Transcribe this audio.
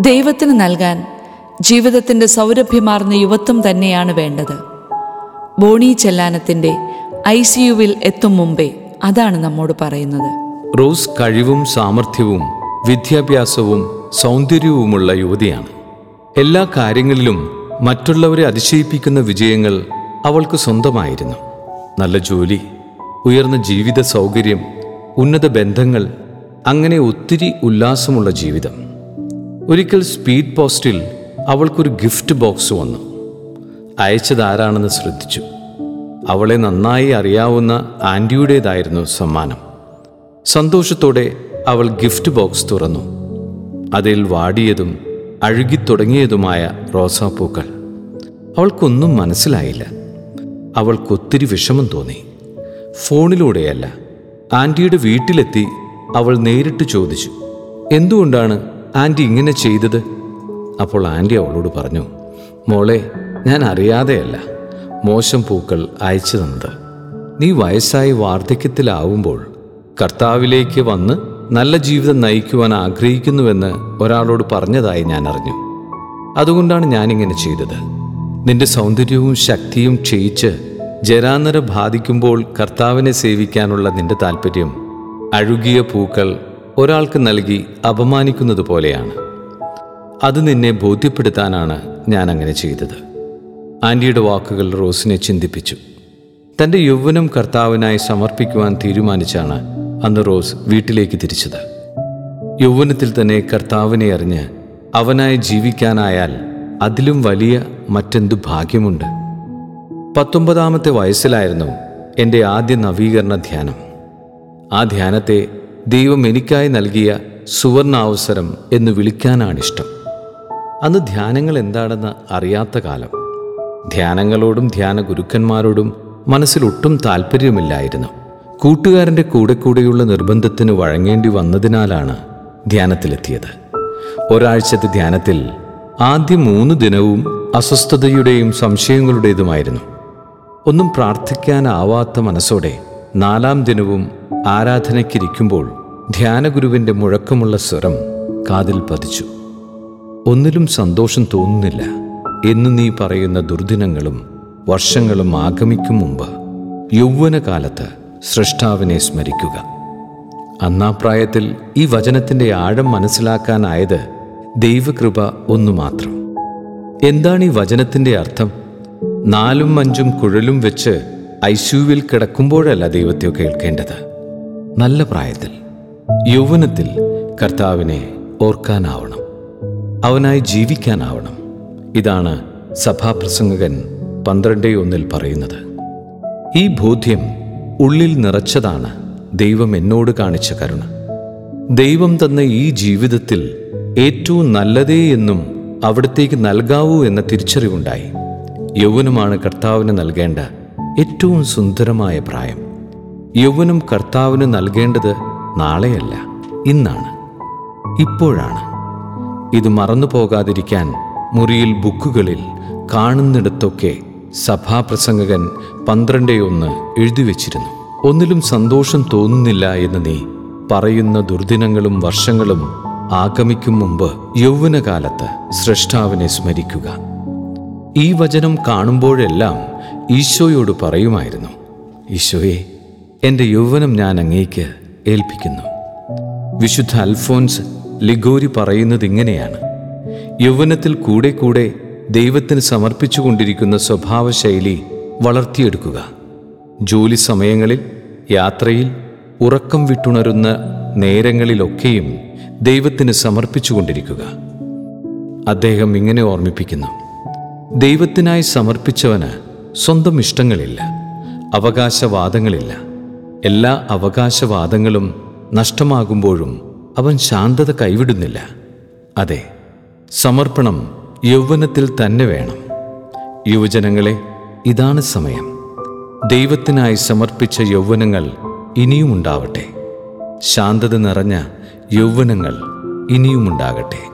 ദൈവത്തിന് നൽകാൻ ജീവിതത്തിന്റെ സൗരഭ്യമാർന്ന യുവത്വം തന്നെയാണ് വേണ്ടത്. ബോണി ചെല്ലാനത്തിന്റെ ഐ സി യുവിൽ എത്തും മുമ്പേ അതാണ് നമ്മോട് പറയുന്നത്. റോസ് കഴിവും സാമർഥ്യവും വിദ്യാഭ്യാസവും സൗന്ദര്യവുമുള്ള യുവതിയാണ്. എല്ലാ കാര്യങ്ങളിലും മറ്റുള്ളവരെ അതിശയിപ്പിക്കുന്ന വിജയങ്ങൾ അവൾക്ക് സ്വന്തമായിരുന്നു. നല്ല ജോലി ഉയർന്ന ജീവിത സൗകര്യം ഉന്നത ബന്ധങ്ങൾ അങ്ങനെ ഒത്തിരി ഉല്ലാസമുള്ള ജീവിതം. ഒരിക്കൽ സ്പീഡ് പോസ്റ്റിൽ അവൾക്കൊരു ഗിഫ്റ്റ് ബോക്സ് വന്നു. അയച്ചതാരാണെന്ന് ശ്രദ്ധിച്ചു. അവളെ നന്നായി അറിയാവുന്ന ആന്റിയുടേതായിരുന്നു സമ്മാനം. സന്തോഷത്തോടെ അവൾ ഗിഫ്റ്റ് ബോക്സ് തുറന്നു. അതിൽ വാടിയതും അഴുകിത്തുടങ്ങിയതുമായ റോസാപ്പൂക്കൾ. അവൾക്കൊന്നും മനസ്സിലായില്ല. അവൾക്കൊത്തിരി വിഷമം തോന്നി. ഫോണിലൂടെയല്ല. ആന്റിയുടെ വീട്ടിലെത്തി അവൾ നേരിട്ട് ചോദിച്ചു. എന്തുകൊണ്ടാണ് ആന്റി ഇങ്ങനെ ചെയ്തത്? അപ്പോൾ ആന്റി അവളോട് പറഞ്ഞു മോളെ ഞാൻ അറിയാതെയല്ല. മോശം പൂക്കൾ അയച്ചു തന്നത്. നീ വയസ്സായി വാർദ്ധക്യത്തിലാവുമ്പോൾ കർത്താവിലേക്ക് വന്ന് നല്ല ജീവിതം നയിക്കുവാൻ ആഗ്രഹിക്കുന്നുവെന്ന് ഒരാളോട് പറഞ്ഞതായി ഞാൻ അറിഞ്ഞു. അതുകൊണ്ടാണ് ഞാനിങ്ങനെ ചെയ്തത്. നിന്റെ സൗന്ദര്യവും ശക്തിയും ക്ഷയിച്ച് ജരാനര ബാധിക്കുമ്പോൾ കർത്താവിനെ സേവിക്കാനുള്ള നിന്റെ താല്പര്യം അഴുകിയ പൂക്കൾ ഒരാൾക്ക് നൽകി അപമാനിക്കുന്നത് പോലെയാണ്. അത് നിന്നെ ബോധ്യപ്പെടുത്താനാണ് ഞാൻ അങ്ങനെ ചെയ്തത്. ആന്റിയുടെ വാക്കുകൾ റോസിനെ ചിന്തിപ്പിച്ചു. തന്റെ യൗവനം കർത്താവിനായി സമർപ്പിക്കുവാൻ തീരുമാനിച്ചാണ് അന്ന് റോസ് വീട്ടിലേക്ക് തിരിച്ചത്. യൗവനത്തിൽ തന്നെ കർത്താവിനെ അറിഞ്ഞ് അവനായി ജീവിക്കാനായാൽ അതിലും വലിയ മറ്റെന്തു ഭാഗ്യമുണ്ട്. പത്തൊമ്പതാമത്തെ വയസ്സിലായിരുന്നു എന്റെ ആദ്യ നവീകരണ ധ്യാനം. ആ ധ്യാനത്തെ ദൈവം എനിക്കായി നൽകിയ സുവർണാവസരം എന്ന് വിളിക്കാനാണിഷ്ടം. അന്ന് ധ്യാനങ്ങൾ എന്താണെന്ന് അറിയാത്ത കാലം. ധ്യാനങ്ങളോടും ധ്യാന ഗുരുക്കന്മാരോടും മനസ്സിലൊട്ടും താല്പര്യമില്ലായിരുന്നു കൂട്ടുകാരന്റെ കൂടെ കൂടെയുള്ള നിർബന്ധത്തിന് വഴങ്ങേണ്ടി വന്നതിനാലാണ് ധ്യാനത്തിലെത്തിയത്. ഒരാഴ്ചത്തെ ധ്യാനത്തിൽ ആദ്യ മൂന്ന് ദിനവും അസ്വസ്ഥതയുടെയും സംശയങ്ങളുടേതുമായിരുന്നു. ഒന്നും പ്രാർത്ഥിക്കാനാവാത്ത മനസ്സോടെ നാലാം ദിനവും ആരാധനയ്ക്കിരിക്കുമ്പോൾ ധ്യാനഗുരുവിന്റെ മുഴക്കമുള്ള സ്വരം കാതിൽ പതിച്ചു. ഒന്നിലും സന്തോഷം തോന്നുന്നില്ല എന്ന് നീ പറയുന്ന ദുർദിനങ്ങളും വർഷങ്ങളും ആഗമിക്കും മുമ്പ് യൗവനകാലത്ത് സൃഷ്ടാവിനെ സ്മരിക്കുക. അന്നാപ്രായത്തിൽ ഈ വചനത്തിന്റെ ആഴം മനസ്സിലാക്കാനായത് ദൈവകൃപ ഒന്നു മാത്രം. എന്താണ് ഈ വചനത്തിന്റെ അർത്ഥം? നാലും അഞ്ചും കുഴലും വെച്ച് ഐശുവിൽ കിടക്കുമ്പോഴല്ല ദൈവത്തെ കേൾക്കേണ്ടത് നല്ല പ്രായത്തിൽ യൗവനത്തിൽ കർത്താവിനെ ഓർക്കാനാവണം അവനായി ജീവിക്കാനാവണം. ഇതാണ് സഭാപ്രസംഗകൻ പന്ത്രണ്ട് ഒന്നിൽ പറയുന്നത്. ഈ ബോധ്യം ഉള്ളിൽ നിറച്ചതാണ് ദൈവം എന്നോട് കാണിച്ച കരുണ. ദൈവം തന്ന ഈ ജീവിതത്തിൽ ഏറ്റവും നല്ലതേ എന്നും അവിടത്തേക്ക് നൽകാവൂ എന്ന തിരിച്ചറിവുണ്ടായി. യൗവനമാണ് കർത്താവിന് നൽകേണ്ട ഏറ്റവും സുന്ദരമായ പ്രായം. യൗവനം കർത്താവിന് നൽകേണ്ടത് നാളെയല്ല ഇന്നാണ്. ഇപ്പോഴാണ്. ഇത് മറന്നു പോകാതിരിക്കാൻ മുറിയിൽ ബുക്കുകളിൽ കാണുന്നിടത്തൊക്കെ സഭാപ്രസംഗകൻ പന്ത്രണ്ടേ ഒന്ന് എഴുതി വച്ചിരുന്നു. ഒന്നിലും സന്തോഷം തോന്നുന്നില്ല എന്ന് നീ പറയുന്ന ദുർദിനങ്ങളും വർഷങ്ങളും ആഗമിക്കും മുമ്പ് യൗവനകാലത്ത് സൃഷ്ടാവിനെ സ്മരിക്കുക. ഈ വചനം കാണുമ്പോഴെല്ലാം ഈശോയോട് പറയുമായിരുന്നു ഈശോയെ എന്റെ യൗവനം ഞാൻ അങ്ങേക്ക് ഏൽപ്പിക്കുന്നു. വിശുദ്ധ അൽഫോൻസ് ലിഗോരി പറയുന്നത് ഇങ്ങനെയാണ്. യൗവനത്തിൽ കൂടെ കൂടെ ദൈവത്തിന് സമർപ്പിച്ചുകൊണ്ടിരിക്കുന്ന സ്വഭാവശൈലി വളർത്തിയെടുക്കുക. ജോലി സമയങ്ങളിൽ യാത്രയിൽ ഉറക്കം വിട്ടുണരുന്ന നേരങ്ങളിലൊക്കെയും ദൈവത്തിന് സമർപ്പിച്ചുകൊണ്ടിരിക്കുക. അദ്ദേഹം ഇങ്ങനെ ഓർമ്മിപ്പിക്കുന്നു. ദൈവത്തിനായി സമർപ്പിച്ചവന് സ്വന്തം ഇഷ്ടങ്ങളില്ല അവകാശവാദങ്ങളില്ല. എല്ലാ അവകാശവാദങ്ങളും നഷ്ടമാകുമ്പോഴും അവൻ ശാന്തത കൈവിടുന്നില്ല. അതെ സമർപ്പണം യൗവനത്തിൽ തന്നെ വേണം. യുവജനങ്ങളെ ഇതാണ് സമയം. ദൈവത്തിനായി സമർപ്പിച്ച യൗവനങ്ങൾ ഇനിയുമുണ്ടാവട്ടെ ശാന്തത നിറഞ്ഞ യൗവനങ്ങൾ ഇനിയും ഉണ്ടാകട്ടെ